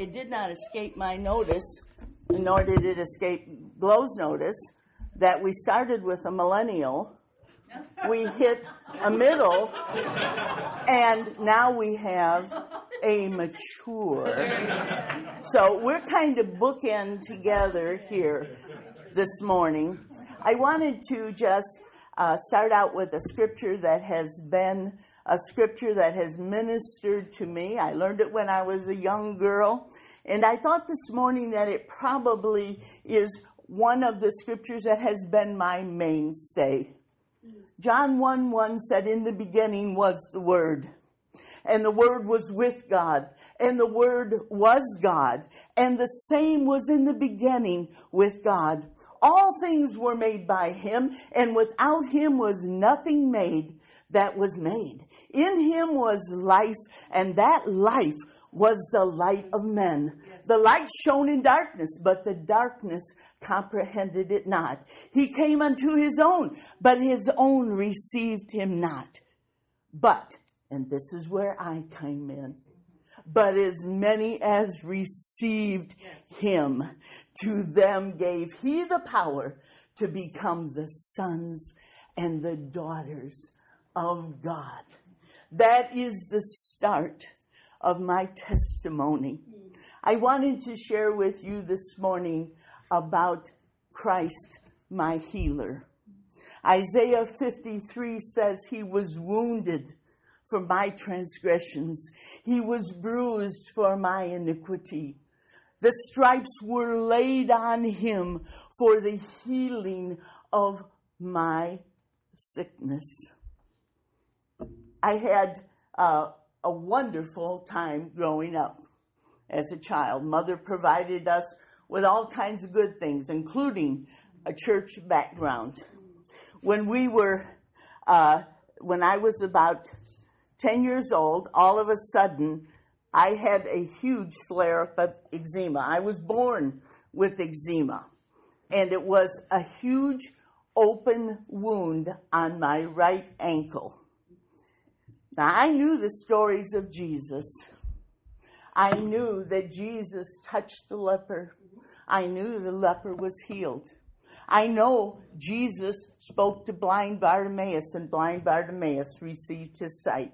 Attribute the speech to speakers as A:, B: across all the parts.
A: it did not escape my notice, nor did it escape Glow's notice, that we started with a millennial, we hit a middle, and now we have a mature. So we're kind of bookend together here this morning. I wanted to just uh, start out with a scripture that has been a scripture that has ministered to me. I learned it when I was a young girl. And I thought this morning that it probably is one of the scriptures that has been my mainstay. John 1 1 said, In the beginning was the Word, and the Word was with God, and the Word was God, and the same was in the beginning with God. All things were made by Him, and without Him was nothing made that was made. In Him was life, and that life was the light of men. The light shone in darkness, but the darkness comprehended it not. He came unto his own, but his own received him not. But, and this is where I came in, but as many as received him, to them gave he the power to become the sons and the daughters of God. That is the start of my testimony. I wanted to share with you this morning about Christ, my healer. Isaiah 53 says he was wounded for my transgressions. He was bruised for my iniquity. The stripes were laid on him for the healing of my sickness. I had uh, a wonderful time growing up as a child. Mother provided us with all kinds of good things, including a church background. When we were, uh, when I was about 10 years old, all of a sudden, I had a huge flare up of eczema. I was born with eczema, and it was a huge open wound on my right ankle. Now, I knew the stories of Jesus. I knew that Jesus touched the leper. I knew the leper was healed. I know Jesus spoke to blind Bartimaeus and blind Bartimaeus received his sight.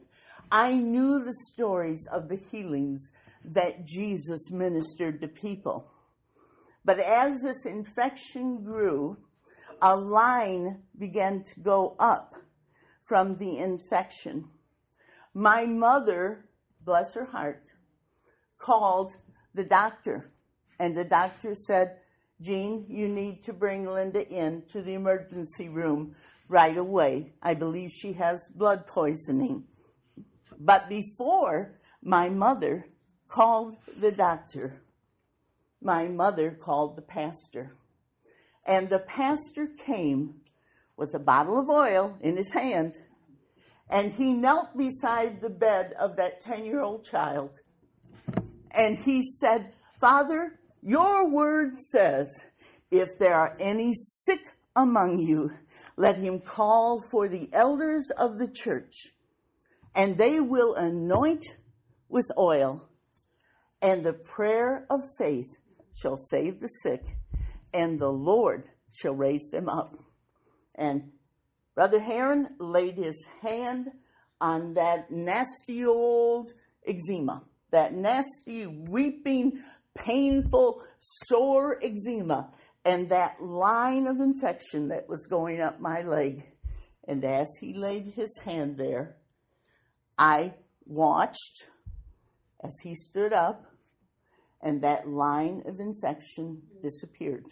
A: I knew the stories of the healings that Jesus ministered to people. But as this infection grew, a line began to go up from the infection. My mother, bless her heart, called the doctor, and the doctor said, Jean, you need to bring Linda in to the emergency room right away. I believe she has blood poisoning. But before my mother called the doctor, my mother called the pastor. And the pastor came with a bottle of oil in his hand and he knelt beside the bed of that 10 year old child. And he said, Father, your word says, if there are any sick among you, let him call for the elders of the church, and they will anoint with oil, and the prayer of faith shall save the sick, and the Lord shall raise them up. And Brother Heron laid his hand on that nasty old eczema, that nasty, weeping, painful, sore eczema, and that line of infection that was going up my leg. And as he laid his hand there, I watched as he stood up, and that line of infection disappeared.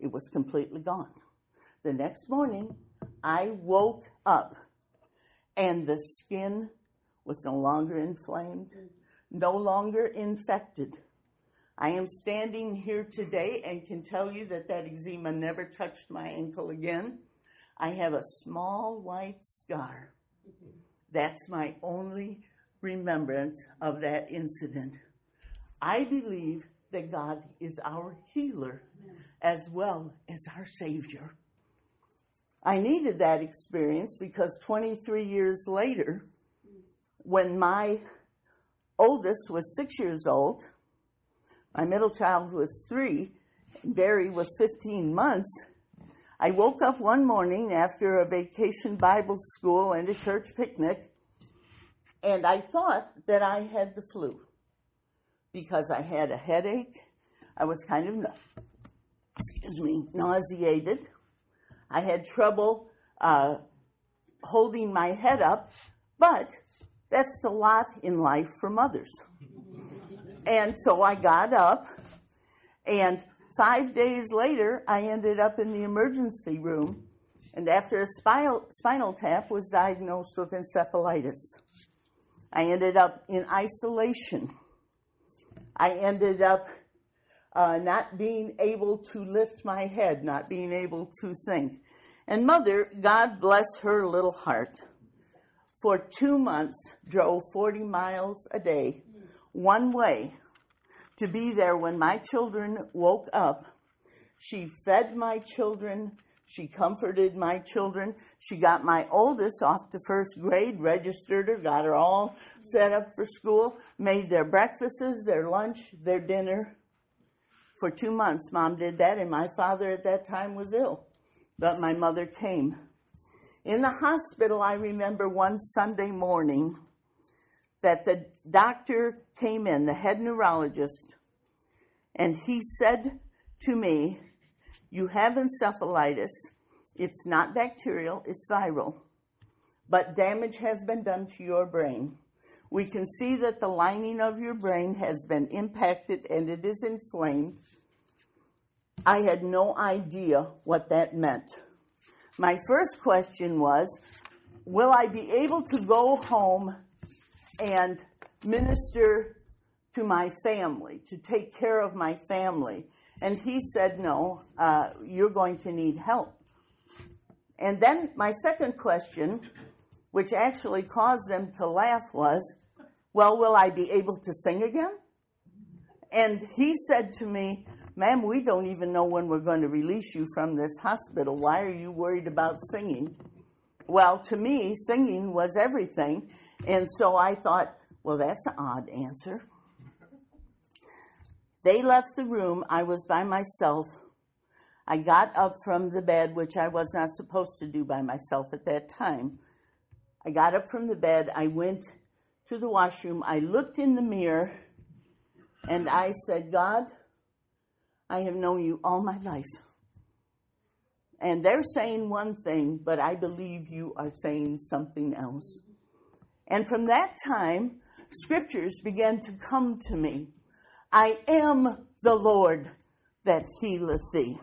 A: It was completely gone. The next morning, I woke up and the skin was no longer inflamed, no longer infected. I am standing here today and can tell you that that eczema never touched my ankle again. I have a small white scar. That's my only remembrance of that incident. I believe that God is our healer as well as our Savior. I needed that experience because 23 years later, when my oldest was six years old. My middle child was three. Barry was 15 months. I woke up one morning after a vacation Bible school and a church picnic, and I thought that I had the flu because I had a headache. I was kind of, excuse me, nauseated. I had trouble uh, holding my head up, but that's the lot in life for mothers. and so I got up, and five days later, I ended up in the emergency room, and after a spinal, spinal tap, was diagnosed with encephalitis. I ended up in isolation. I ended up uh, not being able to lift my head, not being able to think. And mother, God bless her little heart, for two months drove 40 miles a day, one way, to be there when my children woke up. She fed my children. She comforted my children. She got my oldest off to first grade, registered her, got her all set up for school, made their breakfasts, their lunch, their dinner. For two months, mom did that, and my father at that time was ill. But my mother came. In the hospital, I remember one Sunday morning that the doctor came in, the head neurologist, and he said to me, You have encephalitis. It's not bacterial, it's viral. But damage has been done to your brain. We can see that the lining of your brain has been impacted and it is inflamed. I had no idea what that meant. My first question was Will I be able to go home and minister to my family, to take care of my family? And he said, No, uh, you're going to need help. And then my second question, which actually caused them to laugh, was, Well, will I be able to sing again? And he said to me, Ma'am, we don't even know when we're going to release you from this hospital. Why are you worried about singing? Well, to me, singing was everything. And so I thought, well, that's an odd answer. They left the room. I was by myself. I got up from the bed, which I was not supposed to do by myself at that time. I got up from the bed. I went to the washroom. I looked in the mirror and I said, God, I have known you all my life. And they're saying one thing, but I believe you are saying something else. And from that time, scriptures began to come to me. I am the Lord that healeth thee.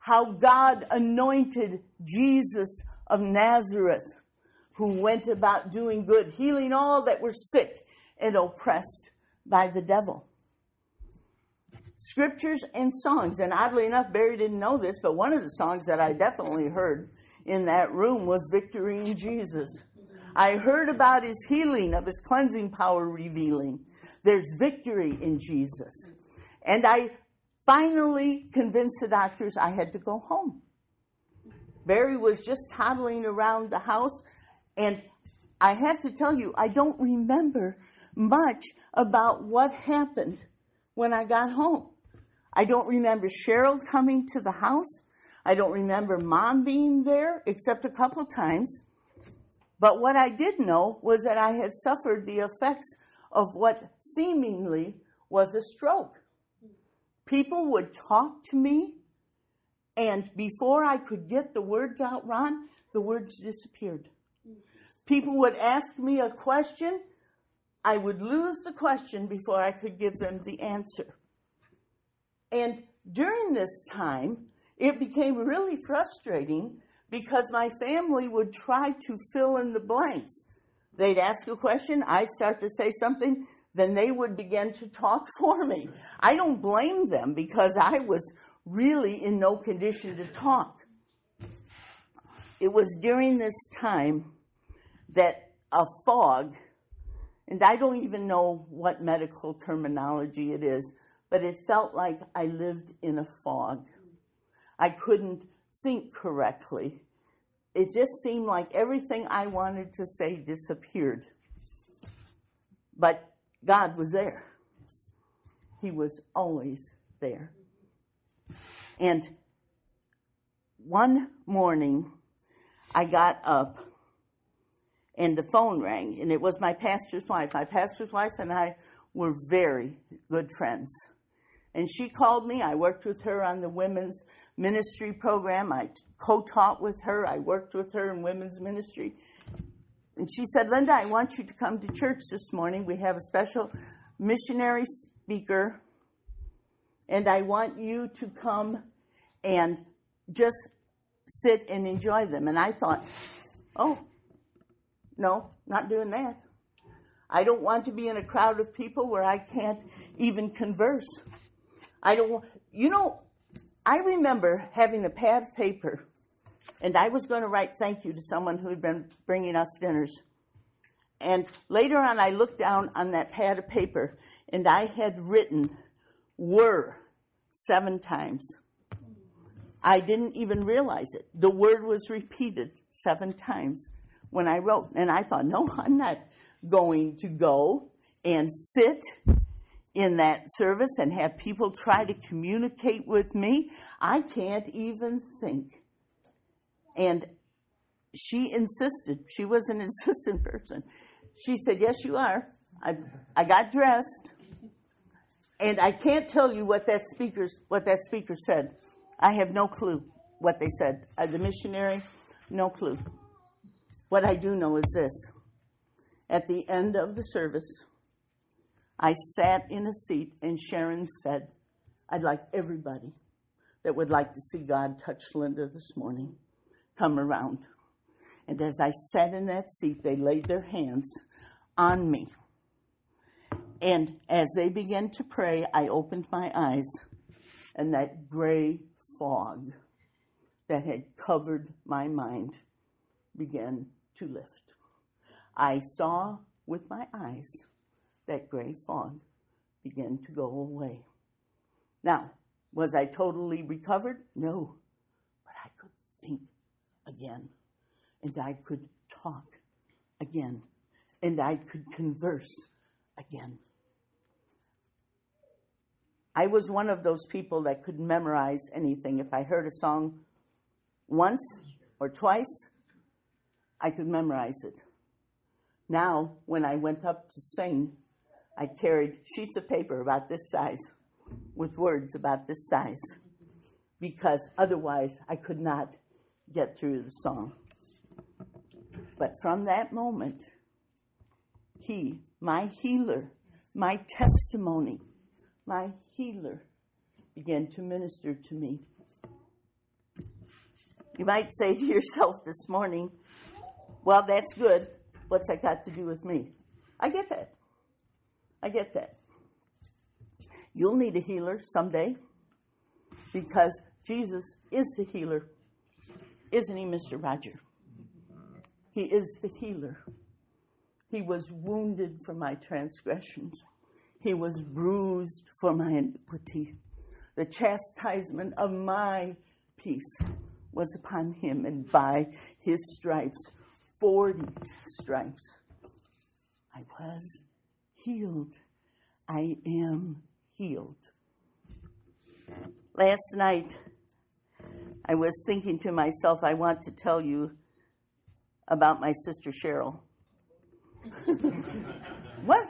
A: How God anointed Jesus of Nazareth, who went about doing good, healing all that were sick and oppressed by the devil. Scriptures and songs. And oddly enough, Barry didn't know this, but one of the songs that I definitely heard in that room was Victory in Jesus. I heard about his healing, of his cleansing power revealing. There's victory in Jesus. And I finally convinced the doctors I had to go home. Barry was just toddling around the house, and I have to tell you, I don't remember much about what happened when I got home. I don't remember Cheryl coming to the house. I don't remember mom being there except a couple times. But what I did know was that I had suffered the effects of what seemingly was a stroke. People would talk to me, and before I could get the words out, Ron, the words disappeared. Mm. People would ask me a question, I would lose the question before I could give them the answer. And during this time, it became really frustrating because my family would try to fill in the blanks. They'd ask a question, I'd start to say something, then they would begin to talk for me. I don't blame them because I was really in no condition to talk. It was during this time that a fog and I don't even know what medical terminology it is, but it felt like I lived in a fog. I couldn't think correctly. it just seemed like everything I wanted to say disappeared. But God was there. He was always there. And one morning, I got up and the phone rang, and it was my pastor's wife. My pastor's wife and I were very good friends. And she called me. I worked with her on the women's ministry program. I co taught with her. I worked with her in women's ministry. And she said, Linda, I want you to come to church this morning. We have a special missionary speaker, and I want you to come and just sit and enjoy them. And I thought, oh, no, not doing that. I don't want to be in a crowd of people where I can't even converse. I don't want, you know, I remember having a pad of paper and I was going to write thank you to someone who had been bringing us dinners. And later on, I looked down on that pad of paper and I had written were seven times. I didn't even realize it. The word was repeated seven times when I wrote. And I thought, no, I'm not going to go and sit in that service and have people try to communicate with me. I can't even think. And she insisted. She was an insistent person. She said, Yes, you are. I, I got dressed. And I can't tell you what that speaker what that speaker said. I have no clue what they said. Uh, the missionary, no clue. What I do know is this. At the end of the service, I sat in a seat and Sharon said, I'd like everybody that would like to see God touch Linda this morning come around. And as I sat in that seat, they laid their hands on me. And as they began to pray, I opened my eyes, and that gray fog that had covered my mind began to lift. I saw with my eyes that gray fog begin to go away. Now, was I totally recovered? No. But I could think again, and I could talk again, and I could converse again. I was one of those people that could memorize anything. If I heard a song once or twice, I could memorize it. Now, when I went up to sing, I carried sheets of paper about this size with words about this size because otherwise I could not get through the song. But from that moment, He, my healer, my testimony, my healer, began to minister to me. You might say to yourself this morning, well, that's good. What's that got to do with me? I get that. I get that. You'll need a healer someday because Jesus is the healer. Isn't he, Mr. Roger? He is the healer. He was wounded for my transgressions. He was bruised for my iniquity. The chastisement of my peace was upon him, and by his stripes 40 stripes. I was healed. I am healed. Last night, I was thinking to myself, I want to tell you about my sister Cheryl. what?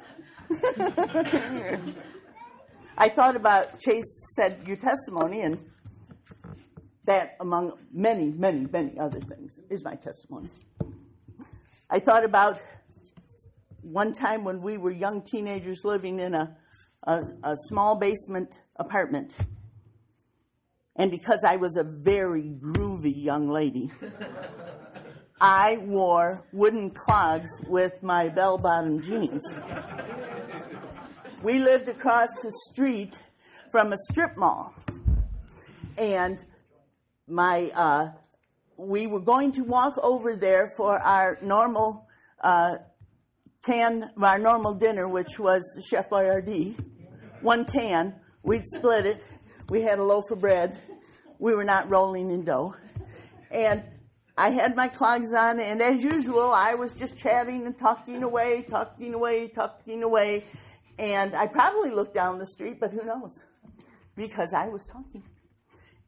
A: I thought about, Chase said your testimony, and that, among many, many, many other things, is my testimony. I thought about one time when we were young teenagers living in a, a, a small basement apartment. And because I was a very groovy young lady, I wore wooden clogs with my bell bottom jeans. We lived across the street from a strip mall. And my uh, we were going to walk over there for our normal uh, our normal dinner, which was Chef Boyardee. One can. We'd split it. We had a loaf of bread. We were not rolling in dough. And I had my clogs on, and as usual, I was just chatting and talking away, talking away, talking away. And I probably looked down the street, but who knows? Because I was talking.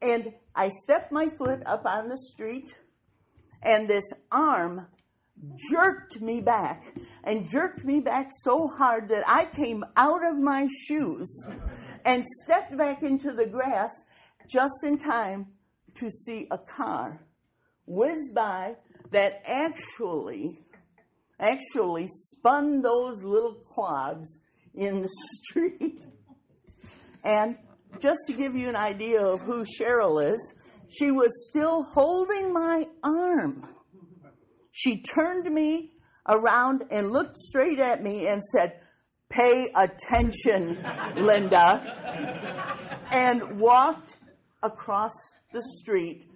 A: And I stepped my foot up on the street, and this arm jerked me back and jerked me back so hard that I came out of my shoes and stepped back into the grass just in time to see a car whiz by that actually actually spun those little clogs in the street. And just to give you an idea of who Cheryl is, she was still holding my arm. She turned me around and looked straight at me and said, Pay attention, Linda, and walked across the street.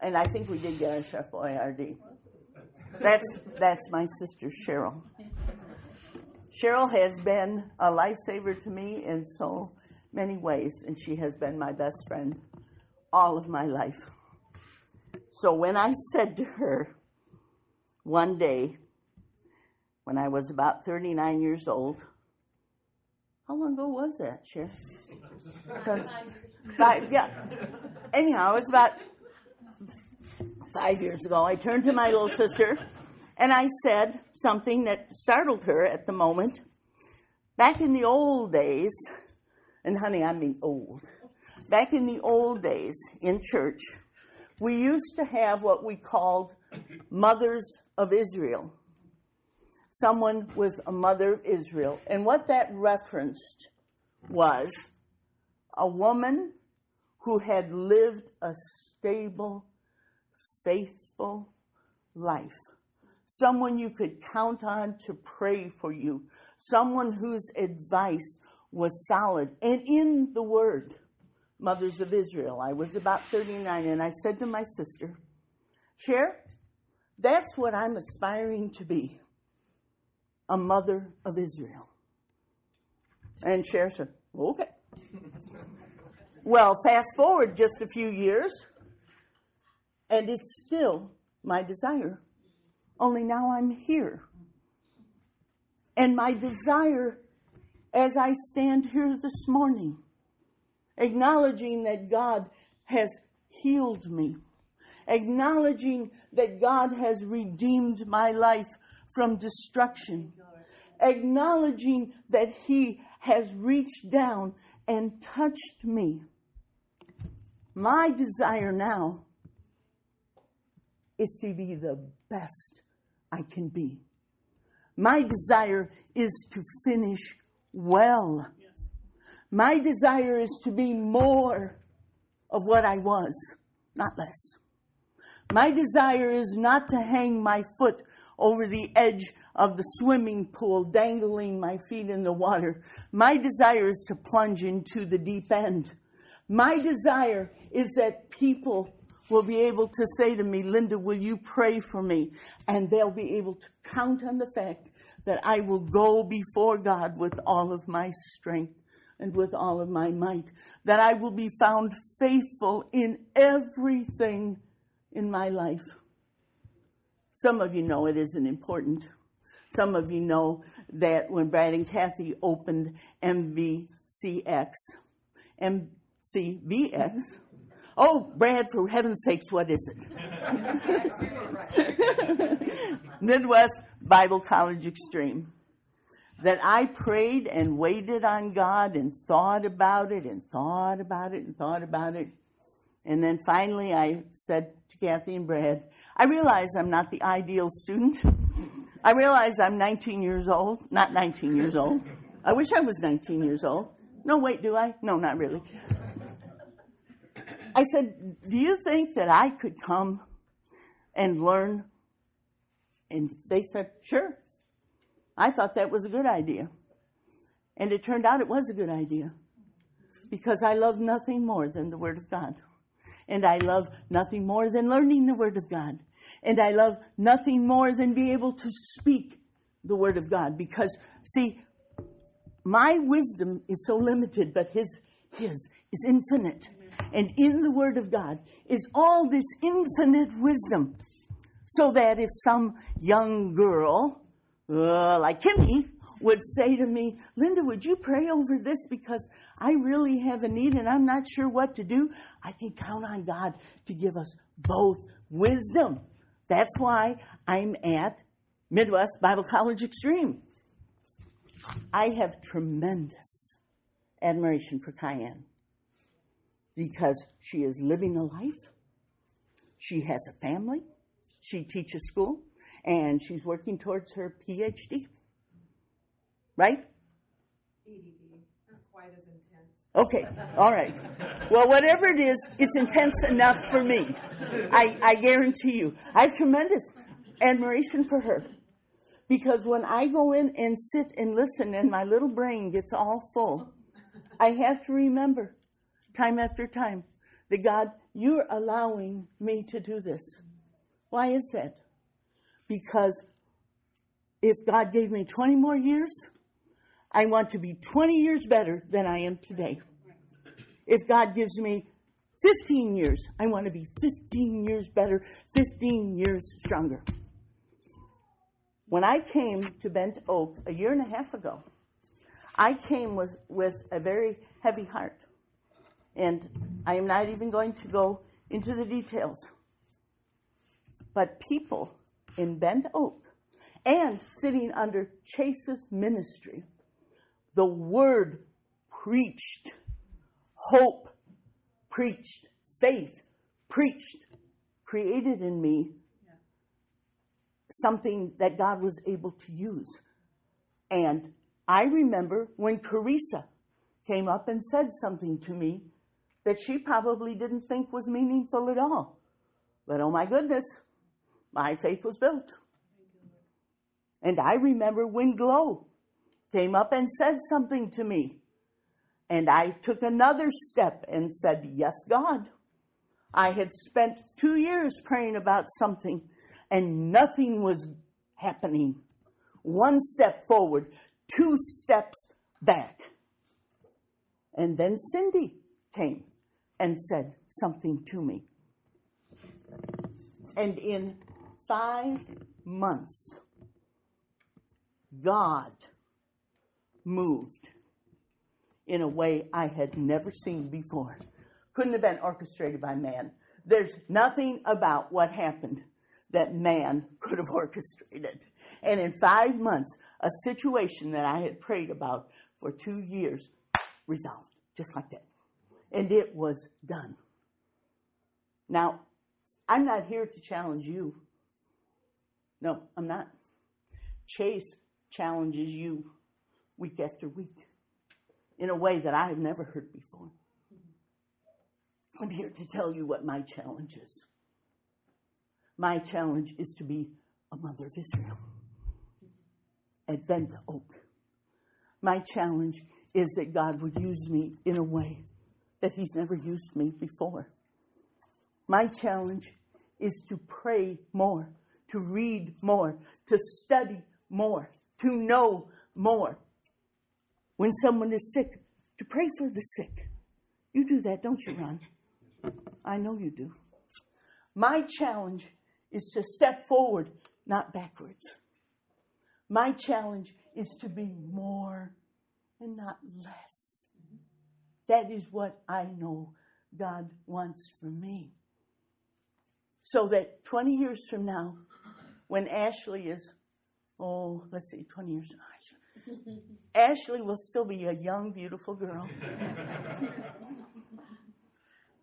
A: And I think we did get a Chef Boyardee. That's, that's my sister, Cheryl. Cheryl has been a lifesaver to me and so many ways, and she has been my best friend all of my life. So when I said to her one day, when I was about 39 years old, how long ago was that, Cher? five, yeah. Anyhow, it was about five years ago. I turned to my little sister and I said something that startled her at the moment. Back in the old days, and honey, I mean old, back in the old days in church, we used to have what we called mothers of Israel. Someone was a mother of Israel. And what that referenced was a woman who had lived a stable, faithful life someone you could count on to pray for you, someone whose advice was solid and in the Word. Mothers of Israel. I was about 39 and I said to my sister, Cher, that's what I'm aspiring to be a mother of Israel. And Cher said, okay. well, fast forward just a few years, and it's still my desire only now I'm here. And my desire as I stand here this morning, acknowledging that God has healed me, acknowledging that God has redeemed my life from destruction, acknowledging that He has reached down and touched me. My desire now is to be the best I can be. My desire is to finish well. My desire is to be more of what I was, not less. My desire is not to hang my foot over the edge of the swimming pool, dangling my feet in the water. My desire is to plunge into the deep end. My desire is that people will be able to say to me, Linda, will you pray for me? And they'll be able to count on the fact that I will go before God with all of my strength and with all of my might, that I will be found faithful in everything in my life. Some of you know it isn't important. Some of you know that when Brad and Kathy opened MVCX, MCVX, Oh, Brad, for heaven's sakes, what is it? Midwest Bible College Extreme. That I prayed and waited on God and thought about it and thought about it and thought about it. And then finally I said to Kathy and Brad, I realize I'm not the ideal student. I realize I'm 19 years old. Not 19 years old. I wish I was 19 years old. No, wait, do I? No, not really. I said, Do you think that I could come and learn? And they said, Sure. I thought that was a good idea. And it turned out it was a good idea because I love nothing more than the Word of God. And I love nothing more than learning the Word of God. And I love nothing more than be able to speak the Word of God because, see, my wisdom is so limited, but His, His is infinite. And in the Word of God is all this infinite wisdom. So that if some young girl, uh, like Kimmy, would say to me, Linda, would you pray over this because I really have a need and I'm not sure what to do? I can count on God to give us both wisdom. That's why I'm at Midwest Bible College Extreme. I have tremendous admiration for Cayenne because she is living a life. She has a family. She teaches school and she's working towards her PhD. Right?
B: not quite as intense.
A: Okay, all right. Well, whatever it is, it's intense enough for me. I, I guarantee you. I have tremendous admiration for her. Because when I go in and sit and listen and my little brain gets all full, I have to remember time after time that God, you're allowing me to do this. Why is that? Because if God gave me 20 more years, I want to be 20 years better than I am today. If God gives me 15 years, I want to be 15 years better, 15 years stronger. When I came to Bent Oak a year and a half ago, I came with, with a very heavy heart. And I am not even going to go into the details. But people in Bent Oak and sitting under Chase's ministry, the word preached, hope preached, faith preached, created in me something that God was able to use. And I remember when Carissa came up and said something to me that she probably didn't think was meaningful at all. But oh my goodness, my faith was built. And I remember when Glow came up and said something to me. And I took another step and said, Yes, God. I had spent two years praying about something and nothing was happening. One step forward, two steps back. And then Cindy came and said something to me. And in five months, God moved in a way I had never seen before. Couldn't have been orchestrated by man. There's nothing about what happened that man could have orchestrated. And in five months, a situation that I had prayed about for two years resolved, just like that. And it was done. Now, I'm not here to challenge you. No, I'm not. Chase challenges you week after week in a way that I have never heard before. I'm here to tell you what my challenge is. My challenge is to be a mother of Israel at Bent Oak. My challenge is that God would use me in a way that He's never used me before. My challenge is to pray more, to read more, to study more, to know more. When someone is sick, to pray for the sick. You do that, don't you, Ron? I know you do. My challenge is to step forward, not backwards. My challenge is to be more and not less. That is what I know God wants for me. So that 20 years from now, when Ashley is, oh, let's see, 20 years from now, Ashley, Ashley will still be a young, beautiful girl.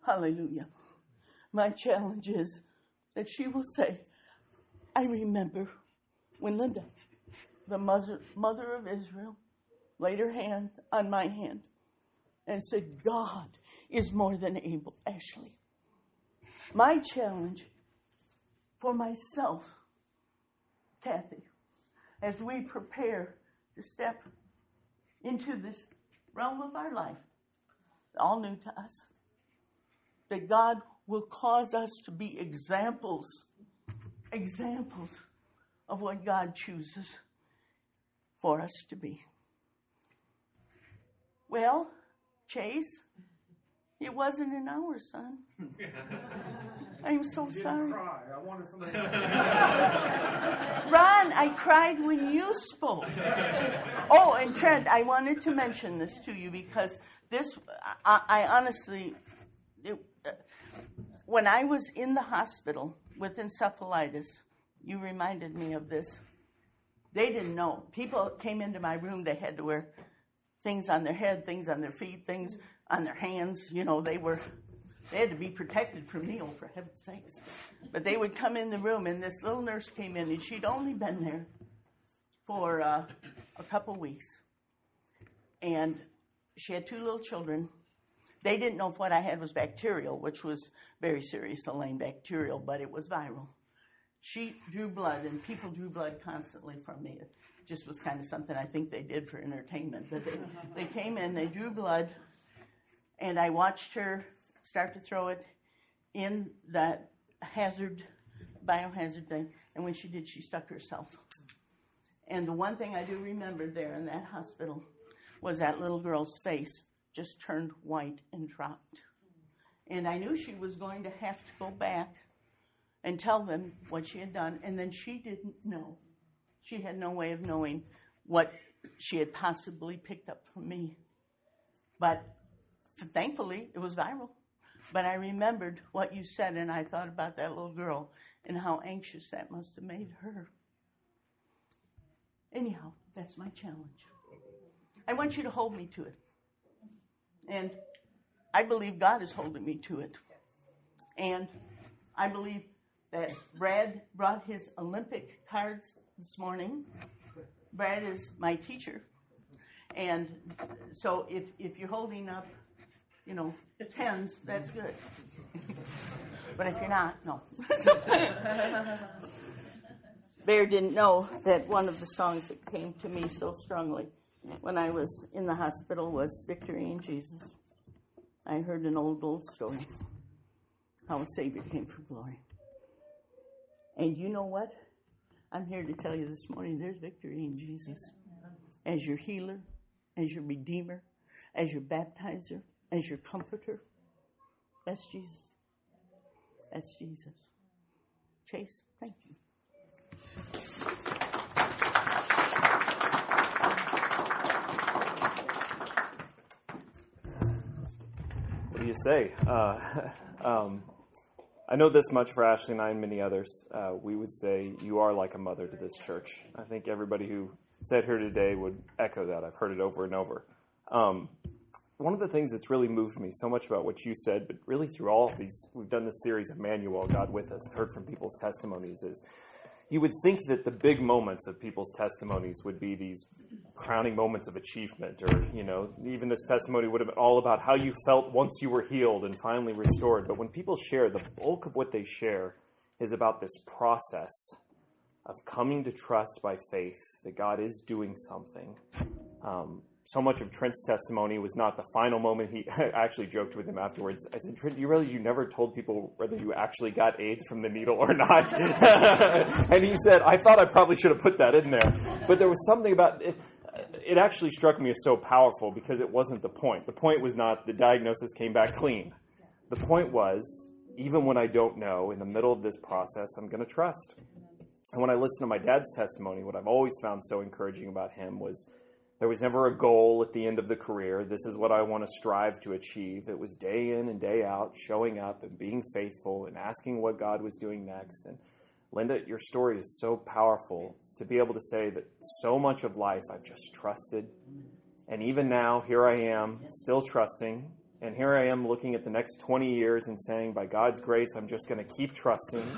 A: Hallelujah. My challenge is that she will say, I remember when Linda, the mother, mother of Israel, laid her hand on my hand and said, God is more than able, Ashley. My challenge for myself, Kathy, as we prepare to step into this realm of our life, all new to us, that God will cause us to be examples, examples of what God chooses for us to be. Well, Chase, It wasn't an hour, son. I'm so sorry.
C: Cry. I wanted somebody.
A: Ron, I cried when you spoke. Oh, and Trent, I wanted to mention this to you because this, I, I honestly, it, uh, when I was in the hospital with encephalitis, you reminded me of this. They didn't know. People came into my room, they had to wear things on their head, things on their feet, things on their hands. You know, they were they had to be protected from Neil, for heaven's sakes. But they would come in the room, and this little nurse came in, and she'd only been there for uh, a couple weeks. And she had two little children. They didn't know if what I had was bacterial, which was very serious, Elaine bacterial, but it was viral. She drew blood, and people drew blood constantly from me. Just was kind of something I think they did for entertainment. But they, they came in, they drew blood, and I watched her start to throw it in that hazard, biohazard thing. And when she did, she stuck herself. And the one thing I do remember there in that hospital was that little girl's face just turned white and dropped. And I knew she was going to have to go back and tell them what she had done. And then she didn't know. She had no way of knowing what she had possibly picked up from me. But thankfully, it was viral. But I remembered what you said, and I thought about that little girl and how anxious that must have made her. Anyhow, that's my challenge. I want you to hold me to it. And I believe God is holding me to it. And I believe that Brad brought his Olympic cards this morning. Brad is my teacher. And so if, if you're holding up, you know, tens, that's good. but if you're not, no. Bear didn't know that one of the songs that came to me so strongly when I was in the hospital was Victory in Jesus. I heard an old, old story how a Savior came for glory. And you know what? I'm here to tell you this morning there's victory in Jesus as your healer, as your redeemer, as your baptizer, as your comforter. That's Jesus. That's Jesus. Chase, thank you.
D: What do you say? Uh, um, I know this much for Ashley and I and many others. Uh, we would say you are like a mother to this church. I think everybody who sat here today would echo that. I've heard it over and over. Um, one of the things that's really moved me so much about what you said, but really through all of these, we've done this series, Emmanuel, God with us, heard from people's testimonies, is you would think that the big moments of people's testimonies would be these crowning moments of achievement, or, you know, even this testimony would have been all about how you felt once you were healed and finally restored. But when people share, the bulk of what they share is about this process of coming to trust by faith that God is doing something. Um, so much of Trent's testimony was not the final moment. He I actually joked with him afterwards. I said, Trent, do you realize you never told people whether you actually got AIDS from the needle or not? and he said, I thought I probably should have put that in there. But there was something about it. It actually struck me as so powerful because it wasn't the point. The point was not the diagnosis came back clean. The point was, even when I don't know, in the middle of this process, I'm going to trust. And when I listen to my dad's testimony, what I've always found so encouraging about him was there was never a goal at the end of the career. This is what I want to strive to achieve. It was day in and day out, showing up and being faithful and asking what God was doing next. And Linda, your story is so powerful to be able to say that so much of life I've just trusted. And even now, here I am, still trusting. And here I am looking at the next 20 years and saying, by God's grace, I'm just going to keep trusting.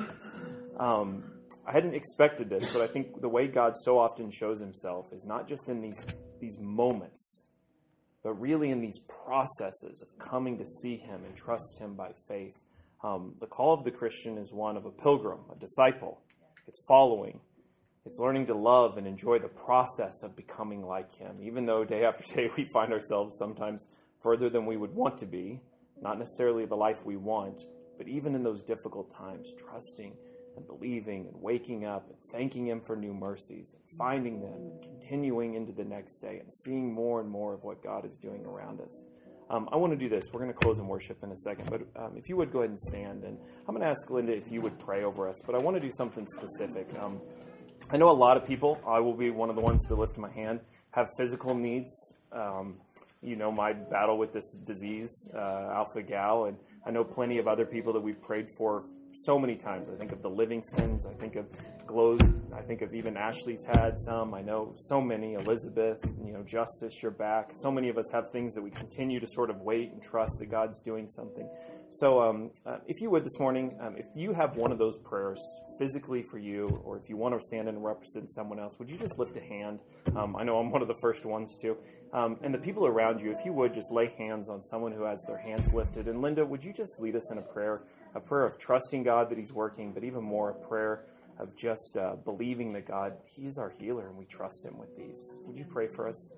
D: Um, I hadn't expected this, but I think the way God so often shows himself is not just in these, these moments, but really in these processes of coming to see him and trust him by faith. Um, the call of the Christian is one of a pilgrim, a disciple. It's following, it's learning to love and enjoy the process of becoming like him, even though day after day we find ourselves sometimes further than we would want to be, not necessarily the life we want, but even in those difficult times, trusting and believing and waking up and thanking Him for new mercies and finding them and continuing into the next day and seeing more and more of what God is doing around us. Um, I want to do this. We're going to close in worship in a second, but um, if you would go ahead and stand, and I'm going to ask Linda if you would pray over us. But I want to do something specific. Um, I know a lot of people. I will be one of the ones to lift my hand. Have physical needs. Um, you know my battle with this disease, uh, alpha gal, and I know plenty of other people that we've prayed for so many times. I think of the Livingstons. I think of Glows. I think of even Ashley's had some. I know so many. Elizabeth, you know, Justice, you're back. So many of us have things that we continue to sort of wait and trust that God's doing something. So, um, uh, if you would this morning, um, if you have one of those prayers physically for you, or if you want to stand and represent someone else, would you just lift a hand? Um, I know I'm one of the first ones to. Um, and the people around you, if you would just lay hands on someone who has their hands lifted. And Linda, would you just lead us in a prayer? A prayer of trusting God that He's working, but even more, a prayer of just uh, believing that God, He's our healer and we trust Him with these. Would you pray for us?